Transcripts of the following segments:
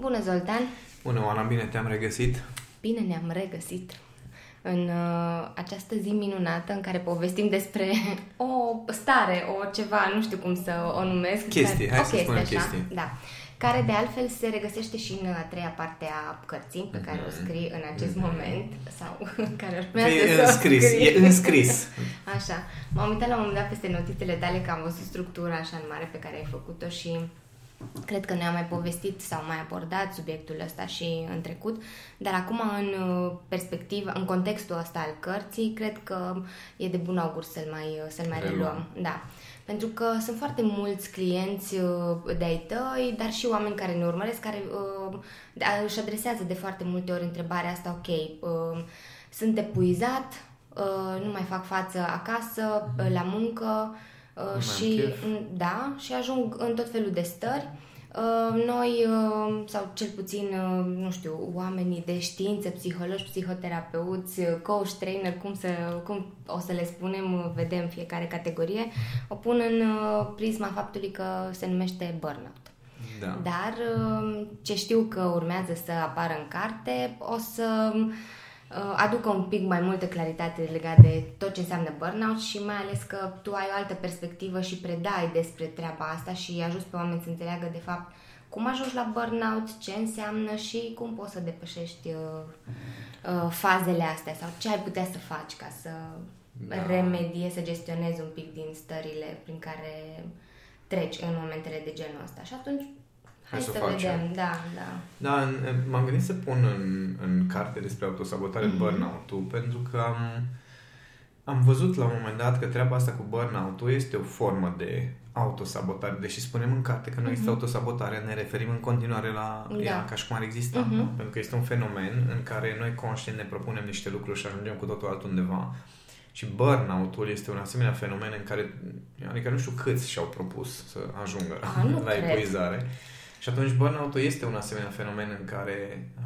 Bună, Zoltan! Bună, Oana, bine te-am regăsit! Bine ne-am regăsit în uh, această zi minunată în care povestim despre o stare, o ceva, nu știu cum să o numesc. Chestie, hai o să spunem așa, chestie. Da. Care de altfel se regăsește și în a treia parte a cărții pe care o scrii în acest moment sau care urmează Mhm. Că e să o înscris, scrii. e înscris. Așa. M-am uitat la un moment dat peste notițele tale că am văzut structura așa în mare pe care ai făcut-o și cred că ne-am mai povestit sau mai abordat subiectul ăsta și în trecut, dar acum în uh, perspectiva, în contextul ăsta al cărții, cred că e de bun augur să-l mai, să-l mai Reluăm. reluăm. Da. Pentru că sunt foarte mulți clienți uh, de-ai tăi, dar și oameni care ne urmăresc, care uh, a- își adresează de foarte multe ori întrebarea asta, ok, uh, sunt epuizat, uh, nu mai fac față acasă, uh, la muncă uh, mai am și chef. mm, da, și ajung în tot felul de stări. Uh, Noi, uh, sau cel puțin, uh, nu știu, oamenii de știință, psihologi, psihoterapeuți, uh, coach, trainer, cum, să, cum o să le spunem, uh, vedem fiecare categorie, o pun în uh, prisma faptului că se numește burnout. Da. Dar uh, ce știu că urmează să apară în carte, o să uh, aducă un pic mai multă claritate legat de tot ce înseamnă burnout și mai ales că tu ai o altă perspectivă și predai despre treaba asta și ajuți pe oameni să înțeleagă de fapt cum ajungi la burnout, ce înseamnă și cum poți să depășești uh, uh, fazele astea sau ce ai putea să faci ca să Da. remediezi, să gestionezi un pic din stările prin care treci în momentele de genul ăsta. Și atunci Hai Hai să să, o facem. vedem, da, da. Da, în- în- m-am gândit să pun în, în carte despre autosabotare Mhm. burnout-ul, pentru că am, am văzut la un moment dat că treaba asta cu burnout-ul este o formă de autosabotare. Deși spunem în carte că nu există autosabotare, ne referim în continuare la Mhm. Da. ea ca și cum ar exista. Mhm. nu? Pentru că este un fenomen în care noi conștient ne propunem niște lucruri și ajungem cu totul altundeva. Și burnout-ul este un asemenea fenomen în care, adică nu știu câți și-au propus să ajungă A, nu la cred. epuizare. Și atunci burnout-ul este un asemenea fenomen în care uh,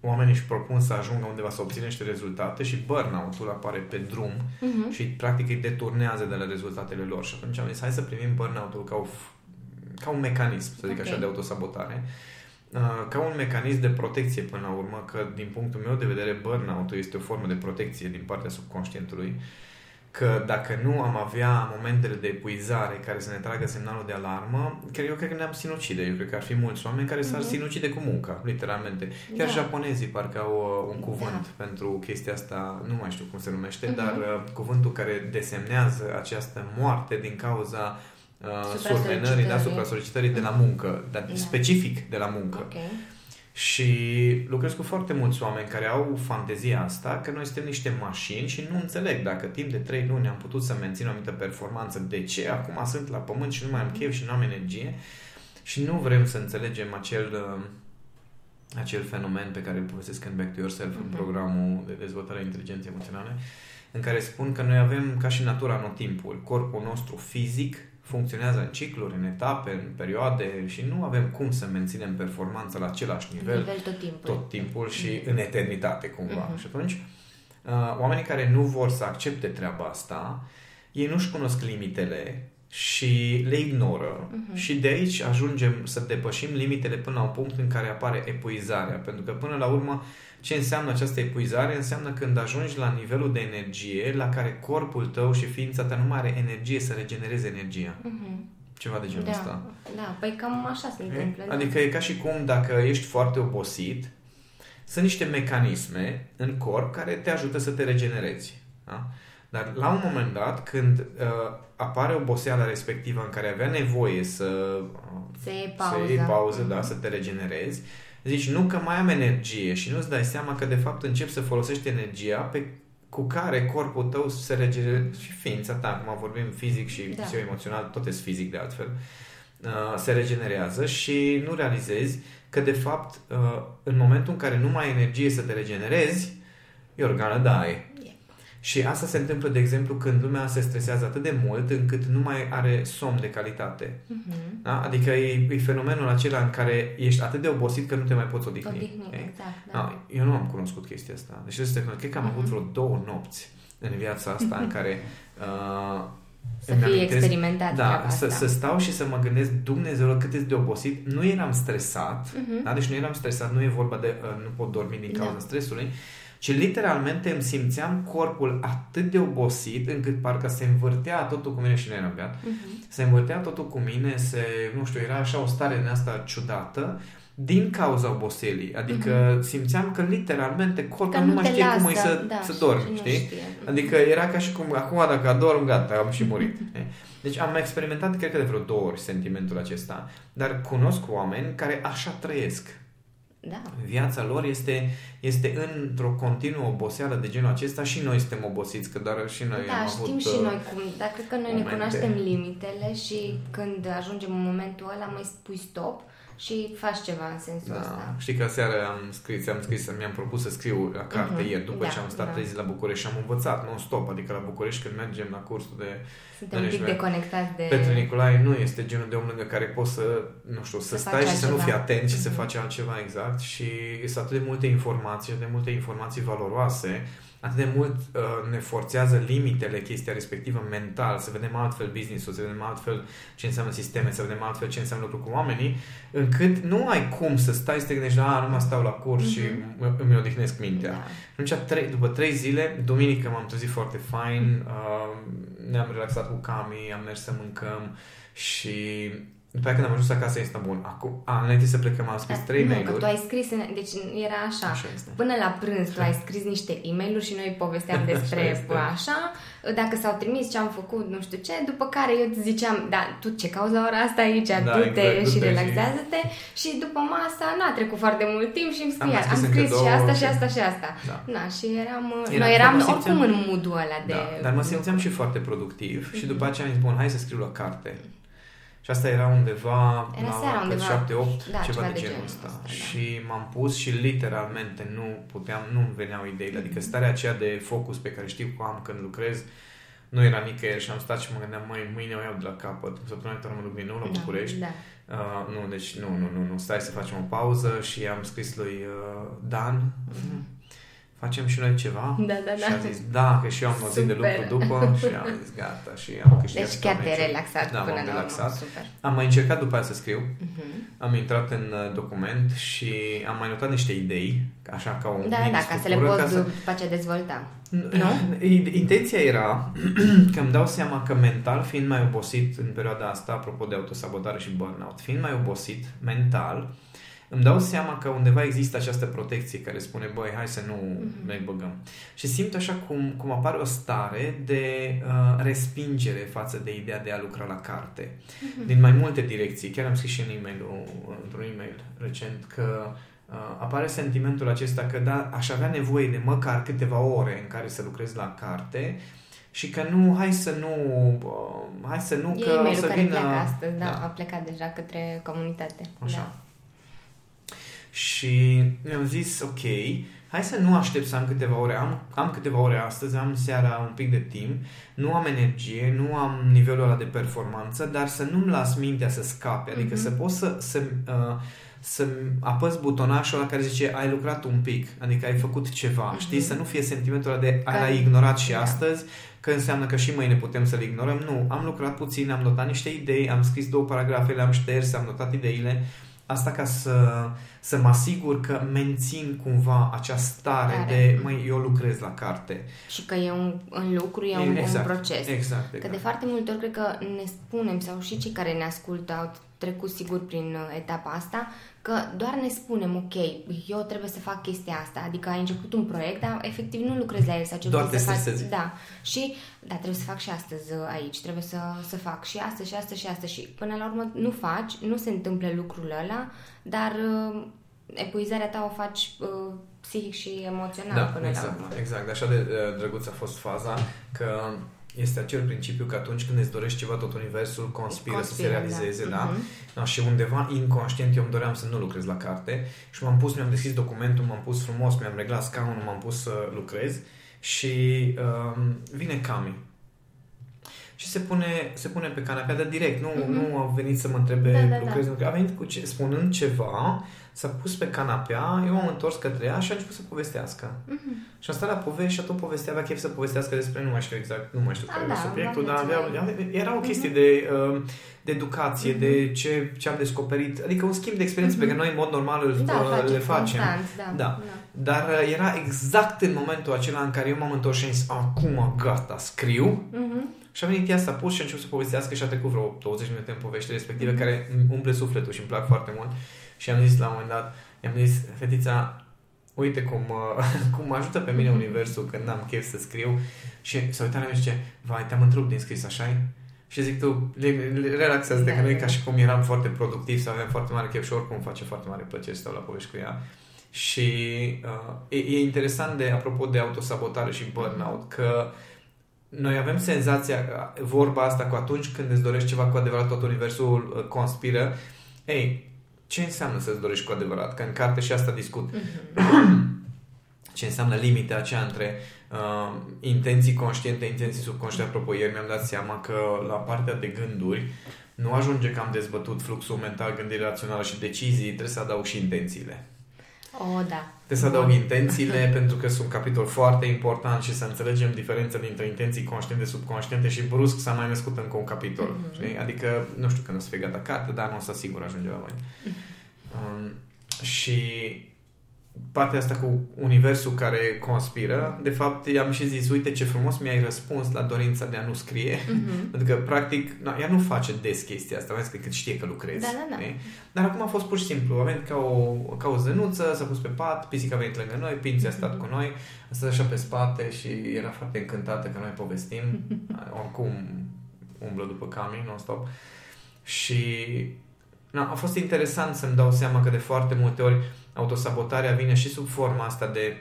oamenii își propun să ajungă undeva să obțină niște rezultate și burnout-ul apare pe drum Mhm. și practic îi deturnează de la rezultatele lor. Și atunci am zis, hai să privim burnout-ul ca, o, f- ca un mecanism, să zic Ok. așa, de autosabotare. Uh, ca un mecanism de protecție până la urmă, că din punctul meu de vedere burnout-ul este o formă de protecție din partea subconștientului, că dacă nu am avea momentele de epuizare care să ne tragă semnalul de alarmă, chiar eu cred că ne-am sinucide. Eu cred că ar fi mulți oameni care s-ar Mhm. sinucide cu munca, literalmente. Chiar Da. japonezii parcă au uh, un cuvânt Da. pentru chestia asta, nu mai știu cum se numește, Mhm. dar uh, cuvântul care desemnează această moarte din cauza uh, survenării, da, Supra-solicitării. supra-solicitării de la muncă, dar Da. specific de la muncă. Ok. Și lucrez cu foarte mulți oameni care au fantezia asta, că noi suntem niște mașini și nu înțeleg dacă timp de 3 luni am putut să mențin o anumită performanță, de ce acum sunt la pământ și nu mai am chef și nu am energie și nu vrem să înțelegem acel, uh, acel fenomen pe care îl povestesc în Back to Yourself, în Mhm. programul de dezvoltare a inteligenței emoționale, în care spun că noi avem, ca și în natura, anotimpul. Corpul nostru fizic funcționează în cicluri, în etape, în perioade și nu avem cum să menținem performanța la același nivel, Nivel tot timpul. tot timpul și în eternitate cumva. Mhm. Și atunci, uh, oamenii care nu vor să accepte treaba asta, ei nu-și cunosc limitele și le ignoră Mhm. și de aici ajungem să depășim limitele până la un punct în care apare epuizarea. Pentru că până la urmă ce înseamnă această epuizare? Înseamnă când ajungi la nivelul de energie la care corpul tău și ființa ta nu mai are energie să regenereze energia. Mhm. Ceva de genul Da, ăsta. da, păi cam așa se întâmplă. da. Adică e ca și cum dacă ești foarte obosit, sunt niște mecanisme în corp care te ajută să te regenerezi. Da? Dar la un moment dat, când uh, apare oboseala respectivă în care avea nevoie să, uh, Să iei să pauză. iei pauză, Mhm. da, să te regenerezi, zici nu că mai am energie și nu-ți dai seama că de fapt începi să folosești energia pe cu care corpul tău se regenerează și ființa ta, acum vorbim fizic și Da. psihoemoțional, tot este fizic de altfel, uh, se regenerează și nu realizezi că de fapt uh, în momentul în care nu mai ai energie să te regenerezi, you're gonna die. Yep. Și asta se întâmplă, de exemplu, când lumea se stresează atât de mult încât nu mai are somn de calitate. Mhm. Da? Adică e, e fenomenul acela în care ești atât de obosit că nu te mai poți odihni. Odihni, Ei? exact, da. Da, eu nu am cunoscut chestia asta. Deci trebuie să te cunosc. Cred că am avut Mhm. vreo două nopți în viața asta în care uh, Să fie experimentat da, să, să stau și să mă gândesc, Dumnezeu, cât este de obosit. Nu eram stresat, uh-huh. da? deci nu eram stresat, nu e vorba de uh, nu pot dormi din cauza da. stresului, ci literalmente îmi simțeam corpul atât de obosit încât parcă se învârtea totul cu mine și ne uh-huh. se învârtea totul cu mine, se, nu știu, era așa o stare din asta ciudată din cauza oboselii. Adică mm-hmm. simțeam că literalmente corpul nu, nu mai știe lasă, cum e să, da, să dorm, știi? Știe. Adică era ca și cum acum dacă adorm, gata, am și murit. deci am experimentat, cred că de vreo două ori sentimentul acesta, dar cunosc oameni care așa trăiesc. Da. Viața lor este, este într-o continuă oboseală de genul acesta și noi suntem obosiți, că doar și noi da, am știm avut și noi cum, dar cred că noi momente. ne cunoaștem limitele și când ajungem în momentul ăla mai spui stop și faci ceva în sensul da. ăsta. Știi că seara am scris, am scris, mi-am propus să scriu la carte uh-huh. ieri, după da, ce am stat da. trei zile la București și am învățat non-stop, adică la București când mergem la cursul de Suntem un pic deconectați de... Petre Nicolae nu este genul de om lângă care poți să, nu știu, să, să stai și altceva. să nu fii atent și uh-huh. să mhm. faci altceva exact și sunt atât de multe informații, de multe informații valoroase atât de mult uh, ne forțează limitele chestia respectivă mental, să vedem altfel business-ul, să vedem altfel ce înseamnă sisteme, să vedem altfel ce înseamnă lucru cu oamenii, încât nu ai cum să stai să te gândești, a, nu mă stau la curs mm-hmm. și mhm. îmi odihnesc mintea. Da. Atunci, trei, după trei zile, duminică m-am trezit foarte fain, uh, ne-am relaxat cu Cami, am mers să mâncăm și după aceea când am ajuns acasă este bun. Acum, a, înainte să plecăm am scris trei mail tu ai scris, în, deci era așa, așa până la prânz tu ai scris niște e mail și noi povesteam despre așa, așa, dacă s-au trimis ce am făcut, nu știu ce, după care eu îți ziceam, da, tu ce cauți la ora asta aici, da, du-te exact, și relaxează-te și... și după masa n-a trecut foarte mult timp și îmi scria, am, am scris și asta și asta și asta. Da. Na, și eram, Era, noi eram simțeam, oricum în mood ăla de... Da, dar mă simțeam și foarte productiv mm-hmm. și după aceea am zis, bun, hai să scriu la carte. Și asta era undeva era la seara, undeva, 7 8 da, ceva, ceva de genul ăsta. Da. Și m-am pus și literalmente nu puteam, nu veneau ideile. Adică mhm. starea aceea de focus pe care știu că am când lucrez nu era nicăieri și am stat și mă gândeam, măi, mâine o iau de la capăt. Săptămâna viitoare mă duc din nou la da, București. Da. Uh, nu, deci nu, nu, nu, nu, stai să facem o pauză și am scris lui uh, Dan, uh-huh facem și noi ceva? Da, da, da. Și a zis, da, că și eu am o zi de lucru după și am zis, gata, și am câștigat. Deci chiar te-ai relaxat da, până la relaxat. Super. Am mai încercat după aia să scriu, uh-huh. am intrat în uh, document și am mai notat niște idei, așa ca o Da, da, ca să le poți să... după aceea dezvolta. Nu? Intenția era că îmi dau seama că mental, fiind mai obosit în perioada asta, apropo de autosabotare și burnout, fiind mai obosit mental, îmi dau seama că undeva există această protecție care spune, băi, hai să nu mm-hmm. ne băgăm. Și simt așa cum, cum apare o stare de uh, respingere față de ideea de a lucra la carte. Mm-hmm. Din mai multe direcții. Chiar am scris și în e-mail într-un e-mail recent că uh, apare sentimentul acesta că da, aș avea nevoie de măcar câteva ore în care să lucrez la carte și că nu, hai să nu, uh, hai să nu, e că o să care vină... pleacă astăzi, da, da, a plecat deja către comunitate. Așa. Da. Și mi-am zis, ok, hai să nu aștept să am câteva ore. Am, am câteva ore astăzi, am seara un pic de timp, nu am energie, nu am nivelul ăla de performanță, dar să nu-mi las mintea să scape. Adică mm-hmm. să pot să, să, uh, să apăs butonașul ăla care zice ai lucrat un pic, adică ai făcut ceva, mm-hmm. știi? Să nu fie sentimentul ăla de ai l-ai ignorat și da. astăzi, că înseamnă că și mâine putem să-l ignorăm. Nu, am lucrat puțin, am notat niște idei, am scris două paragrafe, le-am șters, am notat ideile Asta ca să, să mă asigur că mențin cumva acea stare Tare. de, măi, eu lucrez la carte. Și că e un, în lucru, e un, exact, un proces. Exact, exact. Că de exact. foarte multe ori cred că ne spunem, sau și cei care ne ascultă au trecut sigur prin uh, etapa asta, că doar ne spunem, ok, eu trebuie să fac chestia asta, adică ai început un proiect, dar efectiv nu lucrezi la el sau ce doar te să faci. Da. Și, da, trebuie să fac și astăzi uh, aici, trebuie să, să fac și asta și asta și asta și până la urmă nu faci, nu se întâmplă lucrul ăla, dar uh, epuizarea ta o faci uh, psihic și emoțional da, până exact, la urmă. Exact, așa de uh, drăguț a fost faza că este acel principiu că atunci când îți dorești ceva, tot universul conspiră, conspiră să se realizeze, da? da? Uh-huh. da? Și undeva inconștient eu îmi doream să nu lucrez la carte și m-am pus, mi-am deschis documentul, m-am pus frumos, mi-am reglat scaunul, m-am pus să lucrez și uh, vine Cami. Și se pune, se pune pe canapea, dar direct, nu, uh-huh. nu a venit să mă întrebe, da, da, lucrez, da. a venit cu ce, spunând ceva s-a pus pe canapea, eu m-am întors către ea și a început să povestească. Mhm. Și a stat la povești și atunci povestea, avea chef să povestească despre, nu mai știu exact, nu mai știu Da, care da, era subiectul, dar variați avea, mai- avea, era o chestie Mhm. de, uh, de educație, de ce, ce am descoperit, adică un schimb de experiențe pe care noi în mod normal îl, Da, uh, face le facem. constant, da. Da. Dar uh, era exact în momentul acela în care eu m-am întors și am zis, acum gata, scriu. Mhm. Și a venit ea, s-a pus și a început să povestească și a trecut vreo 20 minute în povești respective Mhm. care îmi umple sufletul și îmi plac foarte mult. Și am zis la un moment dat, i-am zis, fetița, uite cum, uh, cum mă ajută pe mine Mhm. universul când am chef să scriu. Și s-a uitat la mine și zice, vai, te-am întrerupt din scris, așa Și zic tu, le- le- relaxează-te, Da, că nu e da. ca și cum eram foarte productiv sau aveam foarte mare chef și oricum îmi face foarte mare plăcere să stau la povești cu ea. Și uh, e, e interesant de, apropo de autosabotare și burnout, că noi avem senzația, vorba asta cu atunci când îți dorești ceva cu adevărat, tot universul uh, conspiră. Ei, ce înseamnă să-ți dorești cu adevărat? Că în carte și asta discut. Mhm. Ce înseamnă limita aceea între uh, intenții conștiente, intenții subconștiente. Apropo, ieri mi-am dat seama că la partea de gânduri nu ajunge că am dezbătut fluxul mental, gândire rațională și decizii, trebuie să adaug și intențiile. O, da. Trebuie să adaug intențiile pentru că sunt un capitol foarte important și să înțelegem diferența dintre intenții conștiente, subconștiente și brusc s-a mai născut încă un capitol. Mhm. Știi? Adică, nu știu când o să fie gata carte, dar nu o să sigur ajunge la voi. Um, și partea asta cu universul care conspiră, de fapt, i-am și zis, uite ce frumos mi-ai răspuns la dorința de a nu scrie. Mhm. Pentru că, practic, na, ea nu face des chestia asta, mai ales că cât știe că lucrezi. Da, da, da. știi? Dar acum a fost pur și simplu. A venit ca o, ca o zănuță, s-a pus pe pat, pisica a venit lângă noi, Pinția a stat cu noi, a stat așa pe spate și era foarte încântată că noi povestim. Oricum umblă după Cami non-stop. Și na, a fost interesant să-mi dau seama că de foarte multe ori autosabotarea vine și sub forma asta de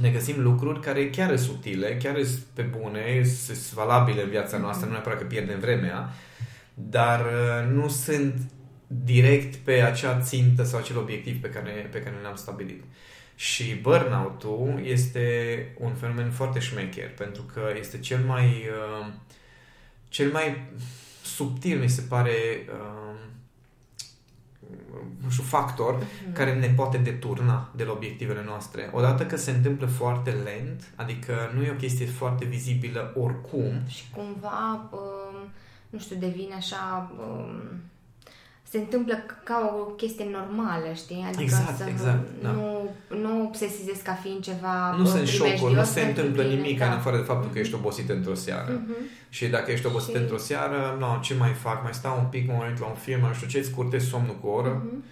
ne găsim lucruri care chiar sunt subtile, chiar sunt pe bune, sunt valabile în viața noastră, nu neapărat că pierdem vremea, dar uh, nu sunt direct pe acea țintă sau acel obiectiv pe care, pe care ne-am stabilit. Și burnout-ul este un fenomen foarte șmecher, pentru că este cel mai uh, cel mai subtil, mi se pare, uh, nu știu, factor Mhm. care ne poate deturna de la obiectivele noastre. Odată că se întâmplă foarte lent, adică nu e o chestie foarte vizibilă oricum, Și cumva, um, nu știu, devine așa... Um, se întâmplă c- ca o chestie normală, știi? Adică Exact, să exact, da. nu, nu obsesizezi ca fiind ceva nu uh, sunt șocuri, nu primejdios se pentru întâmplă tine, nimic da. în afară de faptul că ești obosit într-o seară. Mhm. Și dacă ești obosit Și- într-o seară, no, ce mai fac? Mai stau un pic, mă uit la un film, mai știu ce, îți scurtez somnul cu o oră. Mhm.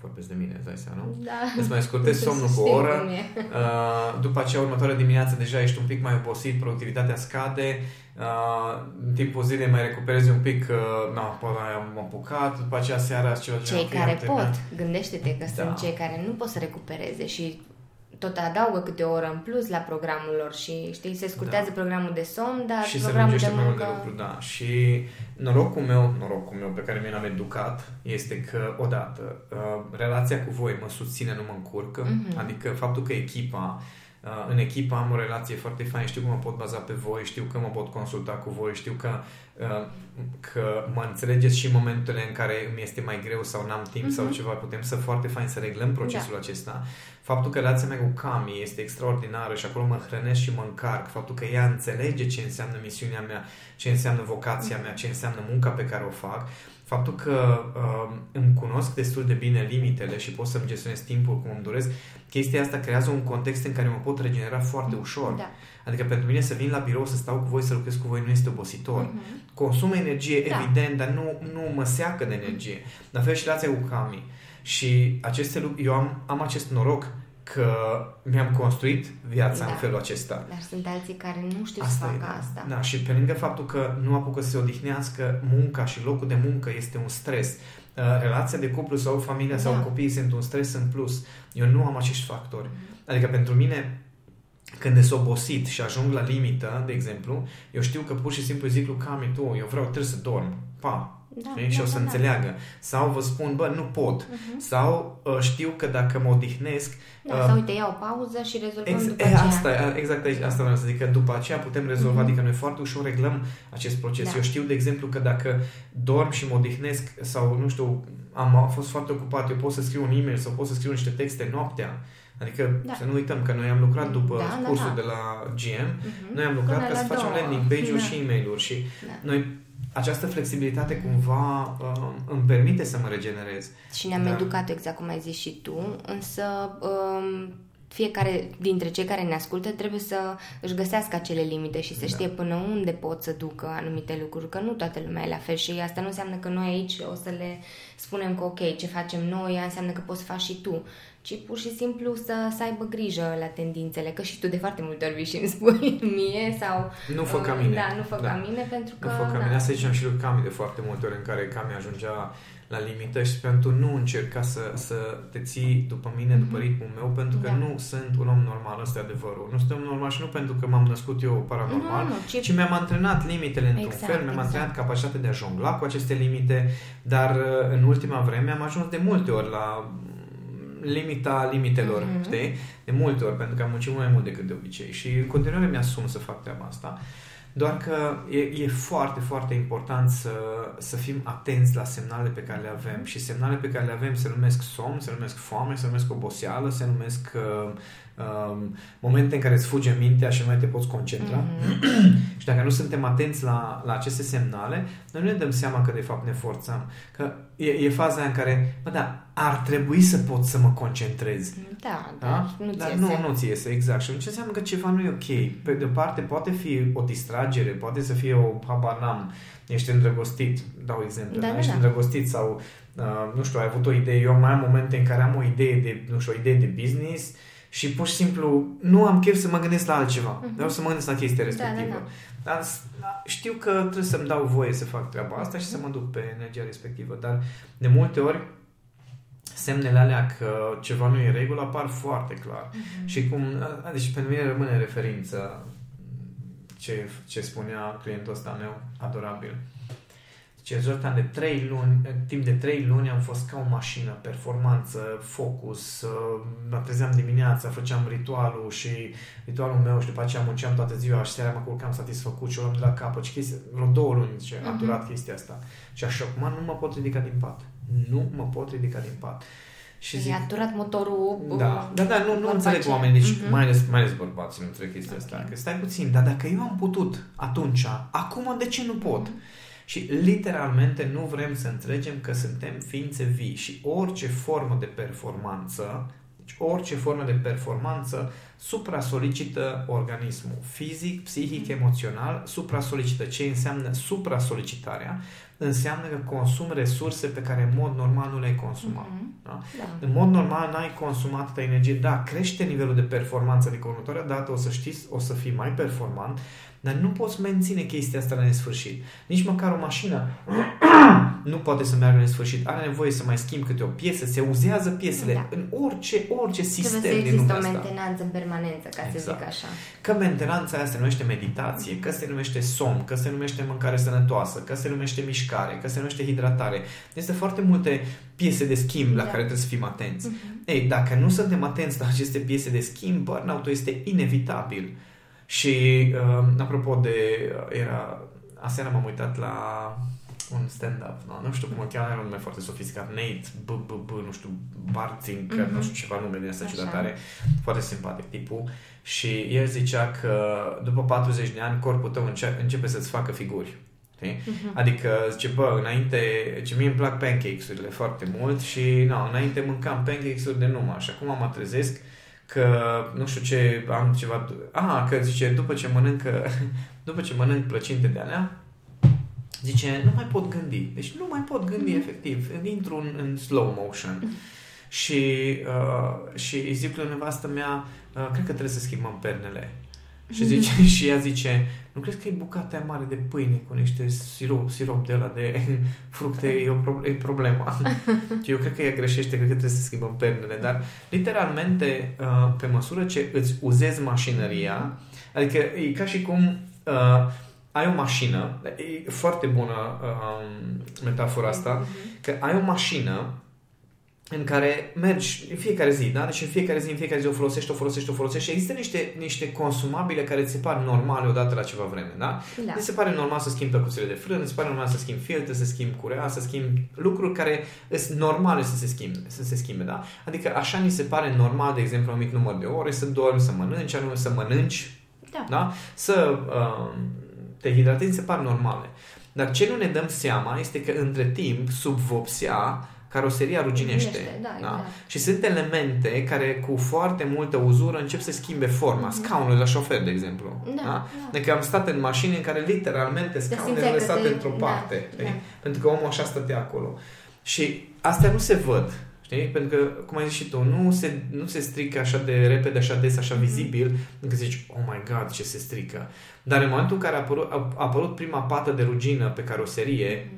Vorbesc de mine, îți dai seama, nu? Da. Îți mai scurtezi somnul cu o Știu oră, cum e. Uh, după aceea, următoarea dimineață, deja ești un pic mai obosit, productivitatea scade, uh, în timpul zilei mai recuperezi un pic, uh, na, pe ăla am apucat, după aceea seara ceva ce Cei am care terminat. pot, gândește-te că Da. sunt cei care nu pot să recupereze și tot adaugă câte o oră în plus la programul lor și știi, se scurtează Da. programul de somn, dar și se programul de lungește mai mult de muncă... lucru, da. Și norocul meu, norocul meu pe care mi l-am educat este că, odată, uh, relația cu voi mă susține, nu mă încurcă. Mhm. Adică faptul că echipa, uh, în echipă am o relație foarte faină, știu că mă pot baza pe voi, știu că mă pot consulta cu voi, știu că, uh, că mă înțelegeți și în momentele în care îmi este mai greu sau n-am timp Mhm. sau ceva, putem să foarte fain să reglăm procesul acesta. Faptul că relația mea cu Cami este extraordinară și acolo mă hrănesc și mă încarc, faptul că ea înțelege ce înseamnă misiunea mea, ce înseamnă vocația mea, ce înseamnă munca pe care o fac, faptul că uh, îmi cunosc destul de bine limitele și pot să-mi gestionez timpul cum îmi doresc, chestia asta creează un context în care mă pot regenera foarte ușor. Da. Adică pentru mine să vin la birou, să stau cu voi, să lucrez cu voi, nu este obositor. Mhm. Consumă energie, Da. evident, dar nu, nu mă seacă de energie. La fel și relația cu Cami. Și aceste lucruri, eu am, am acest noroc că mi-am construit viața Da. în felul acesta. Dar sunt alții care nu știu Asta să e, facă da. asta. Da, și pe lângă faptul că nu apucă să se odihnească, munca și locul de muncă este un stres. Uh, Relația de cuplu sau familia sau Da. copiii sunt un stres în plus. Eu nu am acești factori. Adică pentru mine când e obosit și ajung la limită, de exemplu, eu știu că pur și simplu zic lui Cami, tu, eu vreau, trebuie să dorm. Pa, Da, Știi? și da, o să da, da. înțeleagă. Sau vă spun, bă, nu pot. Mhm. Sau uh, știu că dacă mă odihnesc, Da, uh, sau uite, ia o pauză și rezolvăm Ex- după e, aceea. asta, e, exact aici, asta vreau să zic, că după aceea putem rezolva, Mhm. adică noi foarte ușor reglăm acest proces. Da. Eu știu, de exemplu, că dacă dorm și mă odihnesc sau, nu știu, am, am fost foarte ocupat, eu pot să scriu un e-mail sau pot să scriu niște texte noaptea. Adică Da. să nu uităm că noi am lucrat după Da, da, cursul da. de la GM, Mhm. noi am lucrat Până ca să la facem două. landing page-uri Da. și e-mail-uri și Da. noi această flexibilitate cumva uh, îmi permite să mă regenerez. Și ne-am Da. educat exact cum ai zis și tu, însă um, fiecare dintre cei care ne ascultă trebuie să își găsească acele limite și să Da. știe până unde pot să ducă anumite lucruri, că nu toată lumea e la fel și asta nu înseamnă că noi aici o să le spunem că ok, ce facem noi, ea înseamnă că poți să faci și tu, ci pur și simplu să, să aibă grijă la tendințele, că și tu de foarte multe ori vii și îmi spui mie sau... Nu fă ca uh, mine. Da, nu fă Da. ca mine pentru că... Nu fac da. Cami. Asta ziceam și lui Cami de foarte multe ori în care Cami ajungea la limită și pentru nu încerca să, să te ții după mine, după Mhm. ritmul meu, pentru că Da. nu sunt un om normal, ăsta e adevărul. Nu sunt un om normal și nu pentru că m-am născut eu paranormal, Nu, nu, ci- ci mi-am antrenat limitele într-un Exact, fel, mi-am exact. antrenat capacitatea de a jongla cu aceste limite, dar uh, în ultima vreme am ajuns de multe ori la limita limitelor, Mhm. știi? De multe ori, pentru că am muncit mult mai mult decât de obicei și în continuare mi-asum să fac treaba asta. Doar că e, e foarte, foarte important să, să fim atenți la semnale pe care le avem și semnale pe care le avem se numesc somn, se numesc foame, se numesc oboseală, se numesc uh, uh, momente în care îți fuge mintea și nu mai te poți concentra. Mhm. Și dacă nu suntem atenți la, la aceste semnale, noi nu ne dăm seama că de fapt ne forțăm. Că e, e faza aia în care, bă, da, ar trebui să pot să mă concentrez. Da, Da? dar nu ți Dar iese. nu, nu ți iese, exact. Și atunci înseamnă că ceva nu e ok. Pe de o parte poate fi o distragere, poate să fie o habar n-am, ești îndrăgostit, dau exemplu, Da, da, da, ești da. îndrăgostit sau, uh, nu știu, ai avut o idee, eu mai am momente în care am o idee de, nu știu, o idee de business și pur și simplu nu am chef să mă gândesc la altceva. Mhm. Vreau să mă gândesc la chestia Da, respectivă. da, Dar s- știu că trebuie să-mi dau voie să fac treaba asta și să mă duc pe energia respectivă. Dar de multe ori semnele alea că ceva nu e în regulă apar foarte clar. Mhm. Și cum, a, deci pentru mine rămâne referință ce, ce spunea clientul ăsta meu, adorabil. Zice, Zoltan, de trei luni, în timp de trei luni am fost ca o mașină, performanță, focus, uh, mă trezeam dimineața, făceam ritualul și ritualul meu și după aceea munceam toată ziua și seara mă culcam satisfăcut și o luam de la capăt și chestia, vreo două luni, zice, a Mhm. durat chestia asta. Și așa, acum nu mă pot ridica din pat. Nu mă pot ridica din pat. Și zic, I-a turat motorul da, da, da, nu, nu vorba înțeleg aceea. oamenii, deci Mhm. mai ales, mai ales bărbații nu înțeleg chestia asta. Ok. Că stai puțin, dar dacă eu am putut atunci, acum de ce nu pot? Mhm. Și literalmente nu vrem să înțelegem că suntem ființe vii și orice formă de performanță, deci orice formă de performanță supra-solicită organismul fizic, psihic, emoțional, supra-solicită. Ce înseamnă supra-solicitarea? Înseamnă că consum resurse pe care în mod normal nu le-ai consumat. Mhm. Da? Da. În mod normal n-ai consumat atâta energie. Da, crește nivelul de performanță, adică următoarea dată o să știți, o să fii mai performant, dar nu poți menține chestia asta la nesfârșit. Nici măcar o mașină nu poate să meargă la nesfârșit. Are nevoie să mai schimb câte o piesă, se uzează piesele Da. în orice, orice sistem Trebuie să din există lumea o asta. mentenanță în permanență, ca să Exact. zic așa. Că mentenanța aia se numește meditație, că se numește somn, că se numește mâncare sănătoasă, că se numește mișcare, că se numește hidratare. Este foarte multe piese de schimb la Da. care trebuie să fim atenți. Mhm. Ei, dacă nu suntem atenți la aceste piese de schimb, burnout-ul este inevitabil. Și, uh, apropo de, uh, era, aseară m-am uitat la un stand-up, nu, nu știu cum îl cheamă, are un nume foarte sofisticat, Nate, b, b, b, nu știu, Bartzing, Mhm. nu știu ceva nume din asta Așa. ciudătare, foarte simpatic tipul. Și el zicea că după 40 de ani corpul tău înce- începe să-ți facă figuri. Știi? Mhm. Adică, zice, bă, înainte, ce mie îmi plac pancakes-urile foarte mult și, nu, înainte mâncam pancakes-uri de numai și acum mă trezesc că, nu știu ce, am ceva... A, că zice, după ce mănâncă, după ce mănânc plăcinte de alea, zice, nu mai pot gândi. Deci nu mai pot gândi, Mhm. efectiv. Intru în, în slow motion. Și, uh, și îi zic lui nevastă mea, uh, cred că trebuie să schimbăm pernele. Și, zice, și ea zice, nu crezi că e bucata aia mare de pâine cu niște sirop, sirop de la de fructe, e, o pro- e problema. eu cred că ea greșește, cred că trebuie să schimbăm pernele, dar literalmente, uh, pe măsură ce îți uzezi mașinăria, adică e ca și cum uh, ai o mașină, e foarte bună uh, metafora asta, că ai o mașină în care mergi în fiecare zi, da? Deci în fiecare zi, în fiecare zi o folosești, o folosești, o folosești și există niște, niște consumabile care ți se par normale odată la ceva vreme, da? Da. Ți se pare normal să schimbi plăcuțele de frână, ți se pare normal să schimbi filtre, să schimbi curea, să schimbi lucruri care sunt normale să se schimbe, să se schimbe, da? Adică așa ni se pare normal, de exemplu, un anumit număr de ore, să dormi, să mănânci, anume să mănânci, Da. da? Să uh, te hidratezi, se par normale. Dar ce nu ne dăm seama este că între timp, sub vopsea, caroseria ruginește. Ruginește, da, exact. Și sunt elemente care cu foarte multă uzură încep să schimbe forma. Scaunul la șofer, de exemplu. Da, da. Adică am stat în mașini în care literalmente scaunele simțeai că lăsate te- într-o da, parte. da. știi? Pentru că omul așa stătea acolo. Și astea nu se văd. Știi? Pentru că, cum ai zis și tu, nu se, nu se strică așa de repede, așa des, așa Mhm. vizibil, încât zici, oh my god, ce se strică. Dar în momentul în care a apărut, a apărut prima pată de rugină pe caroserie,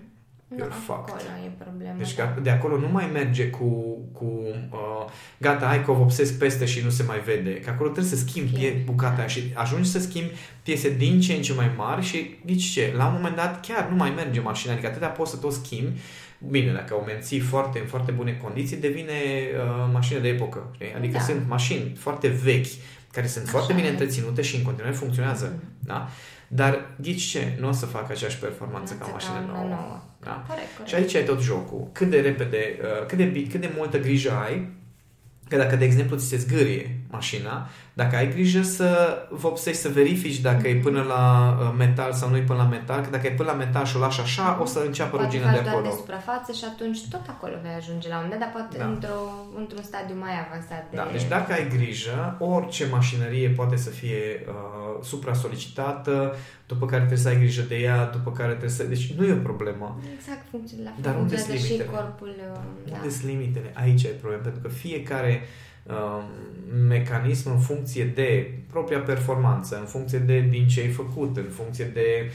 Da, You're fucked. acolo e problema. deci da. că de acolo nu mai merge cu, cu uh, gata, hai că o vopsesc peste și nu se mai vede. Că acolo trebuie să schimbi Fie. pie, bucata aia și ajungi să schimbi piese din ce în ce mai mari și ghici ce, la un moment dat chiar nu mai merge mașina, adică atâta poți să tot schimbi. Bine, dacă o menții foarte, în foarte bune condiții, devine uh, mașină de epocă. Știi? Adică Da. sunt mașini foarte vechi, care sunt Așa foarte bine e. întreținute și în continuare funcționează. Da? Dar ghici ce, nu o să facă aceeași performanță ca o mașină una nouă. nouă. Da? Corect, corect. Și aici e tot jocul. Cât de repede, uh, cât de, bi- cât de multă grijă ai, că dacă, de exemplu, ți se zgârie mașina, dacă ai grijă să vopsești, să verifici dacă e până la uh, metal sau nu e până la metal, că dacă e până la metal și o lași așa, o să înceapă Poate rugină faci de doar acolo. de suprafață și atunci tot acolo vei ajunge la un moment dat, dar poate Da. într-o, într-un stadiu mai avansat de... Da, deci dacă ai grijă, orice mașinărie poate să fie uh, supra-solicitată, după care trebuie să ai grijă de ea, după care trebuie să... Deci nu e o problemă. Exact, funcție, la fel Dar unde funcționează sunt și limitele? corpul... uh, Da. Unde sunt limitele? Aici e problema, pentru că fiecare um, mecanism în funcție de propria performanță, în funcție de din ce ai făcut, în funcție de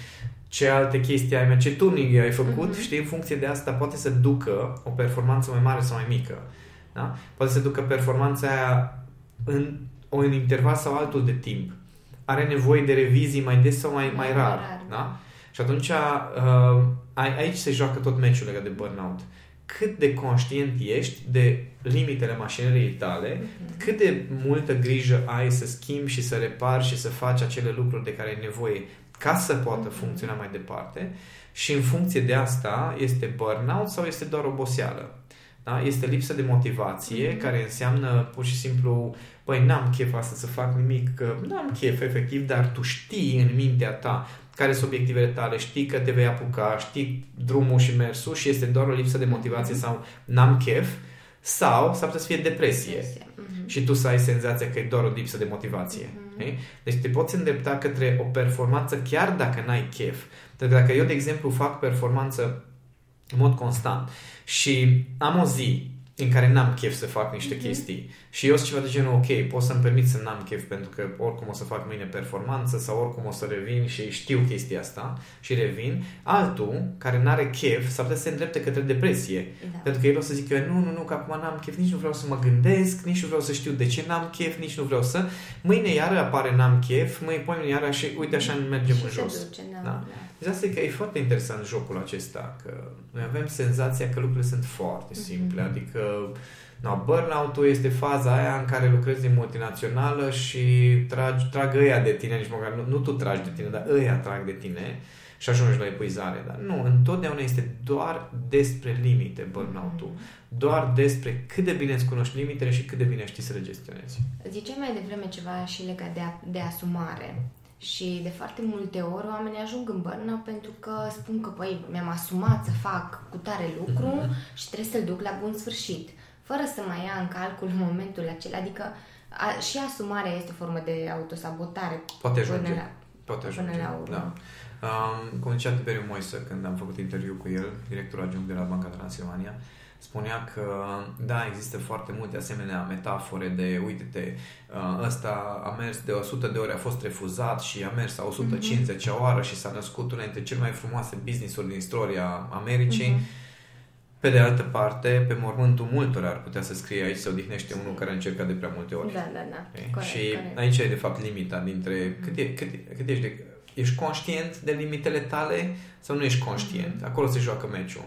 ce alte chestii ai, mai, ce tuning ai făcut, Mhm. știi, în funcție de asta poate să ducă o performanță mai mare sau mai mică. Da? Poate să ducă performanța aia în un interval sau altul de timp. Are nevoie de revizii mai des sau mai, mai Mai rar. rar. Da? Și atunci uh, ai- aici se joacă tot meciul legat de burnout. Cât de conștient ești de limitele mașinăriei tale, Mhm. cât de multă grijă ai să schimbi și să repari și să faci acele lucruri de care ai nevoie ca să poată funcționa mai departe și în funcție de asta este burnout sau este doar oboseală. Da? Este lipsă de motivație Mhm. care înseamnă pur și simplu Păi n-am chef asta să fac nimic, că n-am chef efectiv, dar tu știi în mintea ta care sunt obiectivele tale, știi că te vei apuca, știi drumul și mersul și este doar o lipsă de motivație sau n-am chef sau s-ar putea să fie depresie Mhm. și tu să ai senzația că e doar o lipsă de motivație. Mhm. știi? Deci te poți îndrepta către o performanță chiar dacă n-ai chef. Pentru că dacă eu, de exemplu, fac performanță în mod constant și am o zi în care n-am chef să fac niște Mhm. chestii și eu sunt ceva de genul, ok, pot să-mi permit să n-am chef pentru că oricum o să fac mâine performanță sau oricum o să revin și știu chestia asta și revin. Altul, care n-are chef, s-ar putea să se îndrepte către depresie. Da. Pentru că el o să zică, nu, nu, nu, că acum n-am chef, nici nu vreau să mă gândesc, nici nu vreau să știu de ce n-am chef, nici nu vreau să... Mâine iară apare n-am chef, mâine poi iară și uite așa mergem și în se jos. duce, da, Da. da. Deci asta e că e foarte interesant jocul acesta, că noi avem senzația că lucrurile sunt foarte simple, Mhm. adică no, burnout-ul este faza aia în care lucrezi în multinațională și tragi, trag ăia de tine, nici măcar nu, nu tu tragi de tine, dar ăia trag de tine și ajungi la epuizare. Dar nu, întotdeauna este doar despre limite burnout-ul. Doar despre cât de bine îți cunoști limitele și cât de bine știi să le gestionezi. Ziceai mai devreme ceva și legat de, a- de asumare. Și de foarte multe ori oamenii ajung în burnout pentru că spun că, păi, mi-am asumat să fac cu tare lucru și trebuie să-l duc la bun sfârșit. Fără să mai ia în calcul momentul acela. Adică a, și asumarea este o formă de autosabotare. Poate Până ajunge. la- Poate până ajunge. la urmă. Da. Um, cum zicea Tiberiu Moisă când am făcut interviu cu el, directorul adjunct de la Banca Transilvania, spunea că, da, există foarte multe asemenea metafore de, uite-te, uh, ăsta a mers de 100 de ori, a fost refuzat și a mers la 150 mm-hmm. oară și s-a născut una dintre cele mai frumoase business-uri din istoria Americii. Mm-hmm. Pe de altă parte, pe mormântul multor ar putea să scrie aici se odihnește unul care a încercat de prea multe ori. Da, da, da. Corect, și corect. aici e de fapt limita dintre cât, e, cât, cât ești de Ești conștient de limitele tale sau nu ești conștient? Mm-hmm. Acolo se joacă meciul.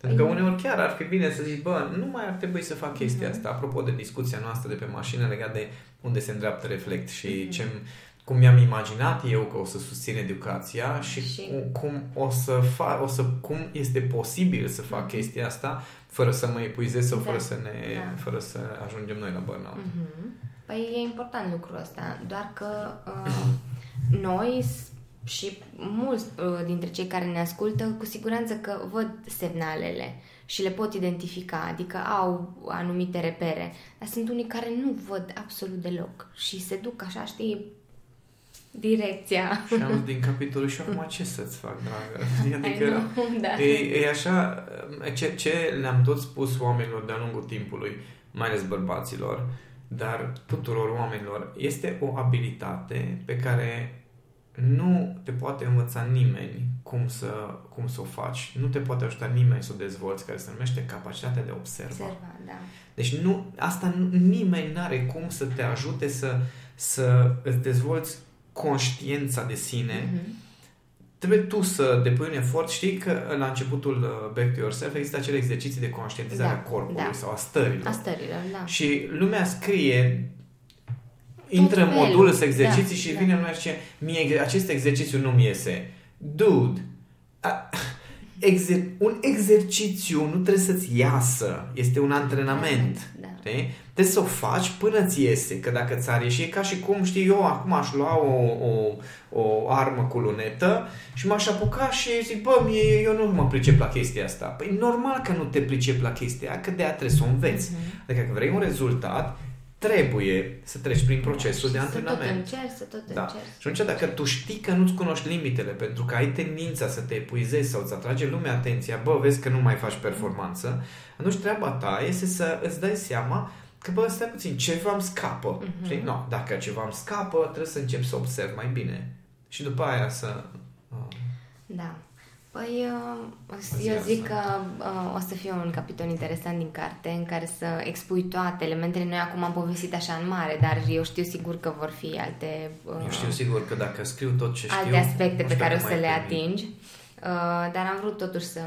Pentru că păi- uneori chiar ar fi bine să zici, bă, nu mai ar trebui să fac chestia mm-hmm. asta. Apropo de discuția noastră de pe mașină legat de unde se îndreaptă reflect și mm-hmm. ce cum mi-am imaginat eu că o să susțin educația și, și... cum o să fac, o să, cum este posibil să fac mm-hmm. chestia asta fără să mă epuizez sau da. fără să ne, da. fără să ajungem noi la burnout. Mm-hmm. Păi e important lucrul ăsta, doar că uh, noi și mulți uh, dintre cei care ne ascultă cu siguranță că văd semnalele și le pot identifica, adică au anumite repere, dar sunt unii care nu văd absolut deloc și se duc așa, știi, direcția. Și am din capitolul și acum ce să-ți fac, dragă? Adică da. e, e așa, ce, ce le-am tot spus oamenilor de-a lungul timpului, mai ales bărbaților, dar tuturor oamenilor, este o abilitate pe care nu te poate învăța nimeni cum să, cum să o faci, nu te poate ajuta nimeni să o dezvolți, care se numește capacitatea de observa. observa da. Deci nu, asta nu, nimeni nu are cum să te ajute să, să îți dezvolți conștiința de sine. Mm-hmm. Trebuie tu să depui un efort. Știi că la începutul uh, Back to Yourself există acele exerciții de conștientizare da, a corpului da. sau a stărilor. A stărilor, da. Și lumea scrie intră în modul să exerciții da, și da. vine lumea și zice, mie acest exercițiu nu-mi iese. Dude, a, exer- un exercițiu nu trebuie să-ți iasă, este un antrenament. Da. Știi? Trebuie să o faci până ți iese, că dacă ți-ar ieși, e ca și cum, știi, eu acum aș lua o, o, o armă cu lunetă și m-aș apuca și zic, bă, mie, eu nu mă pricep la chestia asta. Păi normal că nu te pricep la chestia că de aia trebuie să o înveți. Mm-hmm. Adică dacă vrei un rezultat, trebuie să treci prin procesul da, de antrenament. Să tot încerci, să tot da. încerci. Și atunci, dacă tu știi că nu-ți cunoști limitele, pentru că ai tendința să te epuizezi sau îți atrage lumea atenția, bă, vezi că nu mai faci performanță, atunci treaba ta este să îți dai seama că, bă, stai puțin, ceva îmi scapă. Mm-hmm. Știi? No, dacă ceva îmi scapă, trebuie să încep să observ mai bine. Și după aia să... Uh, da. Păi, uh, eu zic că uh, o să fie un capitol interesant din carte în care să expui toate elementele. Noi acum am povestit așa în mare, dar eu știu sigur că vor fi alte... Uh, eu știu sigur că dacă scriu tot ce alte știu... Alte aspecte pe care o să le atingi. Uh, dar am vrut totuși să,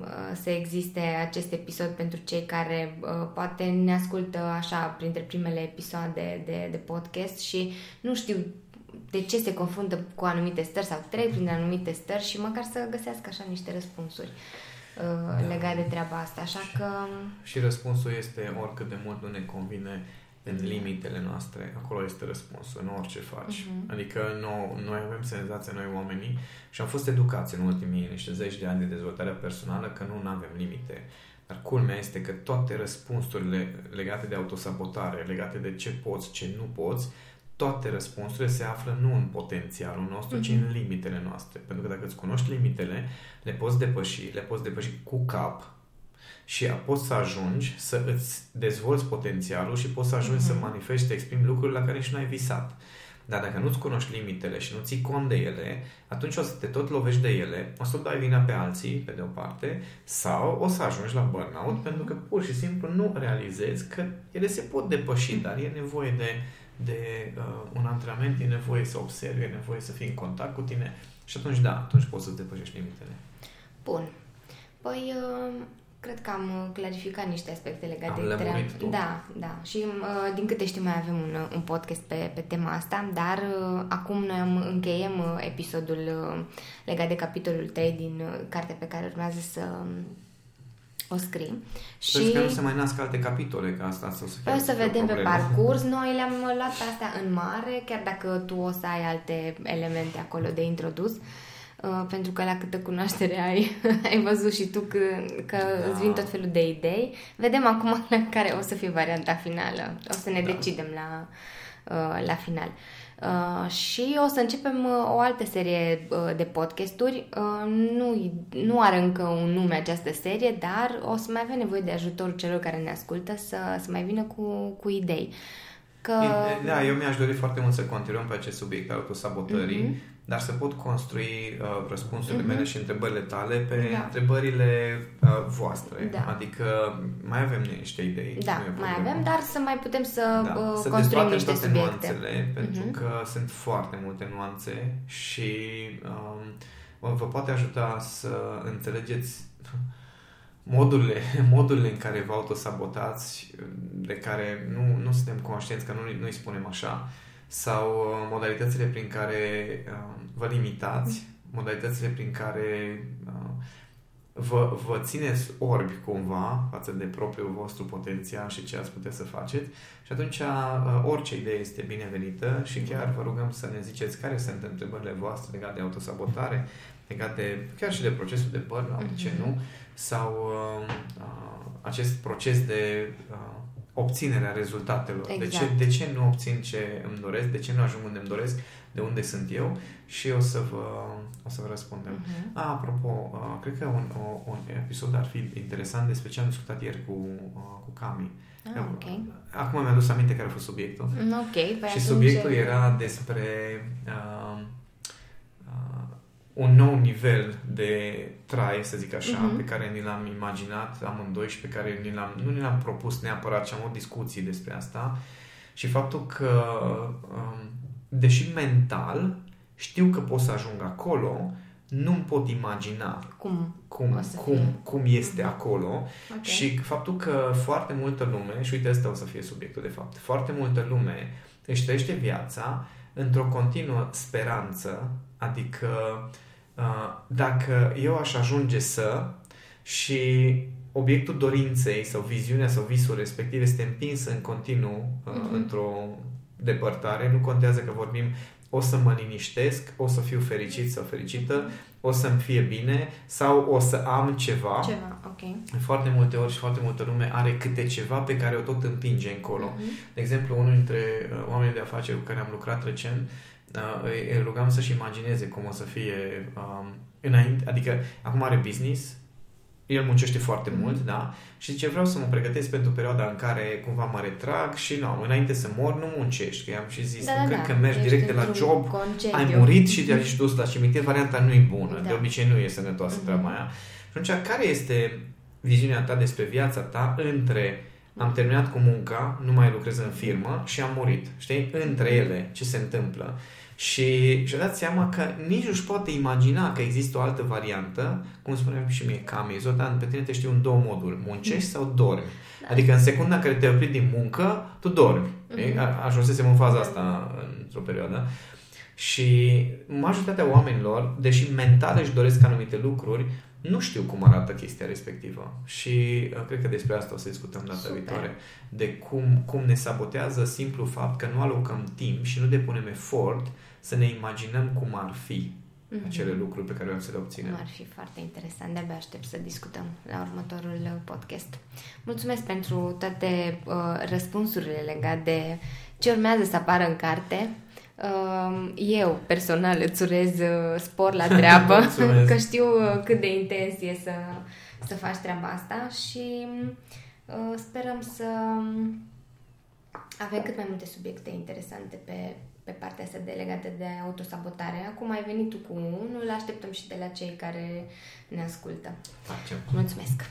uh, să existe acest episod pentru cei care uh, poate ne ascultă așa printre primele episoade de, de podcast și nu știu de ce se confruntă cu anumite stări sau trec prin anumite stări și măcar să găsească așa niște răspunsuri uh, da. legate de treaba asta. Așa că... Și răspunsul este oricât de mult nu ne convine în limitele noastre, acolo este răspunsul, în orice faci. Uh-huh. Adică noi, noi avem senzația, noi oamenii, și am fost educați în ultimii niște zeci de ani de dezvoltare personală că nu avem limite. Dar culmea este că toate răspunsurile legate de autosabotare, legate de ce poți, ce nu poți, toate răspunsurile se află nu în potențialul nostru, mm-hmm. ci în mhm. limitele noastre. Pentru că dacă îți cunoști limitele, le poți depăși, le poți depăși cu cap și poți să ajungi să îți dezvolți potențialul și poți să ajungi mm-hmm. să mhm. manifesti, să exprimi lucruri la care nici nu ai visat. Dar dacă nu-ți cunoști limitele și nu ții cont de ele, atunci o să te tot lovești de ele, o să dai vina pe alții, pe de o parte, sau o să ajungi la burnout, mm-hmm. pentru că pur și simplu nu realizezi că ele se pot depăși, dar e nevoie de de uh, un antrenament, e nevoie să observi, e nevoie să fii în contact cu tine și atunci, da, atunci poți să depășești limitele. Bun. Păi, uh, cred că am clarificat niște aspecte legate de treabă. Da, da. Și uh, din câte știu mai avem un, un podcast pe, pe tema asta, dar uh, acum noi am, încheiem uh, episodul uh, legat de capitolul 3 din uh, cartea pe care urmează să o scrii. Sper și... că nu se mai nasc alte capitole, că asta să fie O să vedem pe parcurs. Noi le-am luat pe astea în mare, chiar dacă tu o să ai alte elemente acolo de introdus. Uh, pentru că la câtă cunoaștere ai, ai văzut și tu că, că da. îți vin tot felul de idei. Vedem acum la care o să fie varianta finală. O să ne da. decidem la, uh, la final. Uh, și o să începem uh, o altă serie uh, de podcasturi. Uh, nu, nu are încă un nume această serie, dar o să mai avem nevoie de ajutorul celor care ne ascultă să, să mai vină cu, cu idei. Că... Da, eu mi-aș dori foarte mult să continuăm pe acest subiect al autosabotării, mm-hmm dar să pot construi uh, răspunsurile mm-hmm. mele și întrebările tale pe da. întrebările uh, voastre. Da. Adică mai avem niște idei. Da, mai avem, dar să mai putem să da. uh, să construim niște toate subiecte. nuanțele, pentru mm-hmm. că sunt foarte multe nuanțe și um, vă poate ajuta să înțelegeți modurile, modurile în care vă autosabotați, de care nu, nu suntem conștienți, că nu, nu-i spunem așa, sau uh, modalitățile prin care uh, vă limitați, modalitățile prin care uh, vă, vă țineți orbi cumva față de propriul vostru potențial și ce ați putea să faceți. Și atunci orice idee este binevenită și chiar vă rugăm să ne ziceți care sunt întrebările voastre legate de autosabotare, legate de, chiar și de procesul de burnout, mm-hmm. de ce nu, sau uh, uh, acest proces de uh, obținerea rezultatelor. Exact. De, ce, exact. de ce nu obțin ce îmi doresc, de ce nu ajung unde îmi doresc, de unde sunt eu și o să vă, o să vă răspundem. Uh-huh. A, apropo, uh, cred că un, o, un episod ar fi interesant despre ce am discutat ieri cu, uh, cu Cami. Ah, okay. Acum mi-am adus aminte care a fost subiectul. Mm, ok. Păi și subiectul era despre uh, un nou nivel de trai, să zic așa, uh-huh. pe care ni l-am imaginat amândoi și pe care ni l-am, nu ni l-am propus neapărat și am avut discuții despre asta și faptul că um, deși mental știu că pot să ajung acolo, nu-mi pot imagina cum, cum, cum, cum este acolo okay. și faptul că foarte multă lume, și uite asta o să fie subiectul de fapt, foarte multă lume își trăiește viața într-o continuă speranță, adică Uh, dacă eu aș ajunge să și obiectul dorinței sau viziunea sau visul respectiv este împins în continuu uh-huh. într-o depărtare, nu contează că vorbim o să mă liniștesc, o să fiu fericit sau fericită, o să-mi fie bine sau o să am ceva. Ceva, ok. Foarte multe ori și foarte multă lume are câte ceva pe care o tot împinge încolo. Uh-huh. De exemplu, unul dintre uh, oamenii de afaceri cu care am lucrat recent uh, da, îi, îi rugam să-și imagineze cum o să fie um, înainte, adică acum are business, el muncește foarte mm-hmm. mult, da? Și zice, vreau să mă pregătesc pentru perioada în care cumva mă retrag și nu, înainte să mor, nu muncești. Că i-am și zis, da, nu da, cred da. că mergi direct de la job, concediu. ai murit și te-ai dus la cimitir, varianta nu e bună. Da. De obicei nu e sănătoasă mm-hmm. treaba aia. Și atunci, care este viziunea ta despre viața ta între am terminat cu munca, nu mai lucrez în firmă și am murit. Știi? Între ele, ce se întâmplă. Și și-a dat seama că nici nu-și poate imagina că există o altă variantă, cum spuneam și mie, cam Zotan, pe tine te știu în două moduri, muncești sau dormi. Da. Adică în secunda care te-ai oprit din muncă, tu dormi. Mm-hmm. Ajunsesem în faza asta într-o perioadă. Și majoritatea oamenilor, deși mental își doresc anumite lucruri, nu știu cum arată chestia respectivă și uh, cred că despre asta o să discutăm data Super. viitoare. De cum, cum ne sabotează simplu fapt că nu alocăm timp și nu depunem efort să ne imaginăm cum ar fi mm-hmm. acele lucruri pe care vrem să le obținem. Ar fi foarte interesant, de-abia aștept să discutăm la următorul uh, podcast. Mulțumesc pentru toate uh, răspunsurile legate de ce urmează să apară în carte. Uh, eu, personal, îți urez uh, spor la treabă, că știu uh, cât de intens e să, să faci treaba asta și uh, sperăm să avem cât mai multe subiecte interesante pe, pe partea asta de legate de autosabotare. Acum ai venit tu cu unul, așteptăm și de la cei care ne ascultă. Facem. Mulțumesc!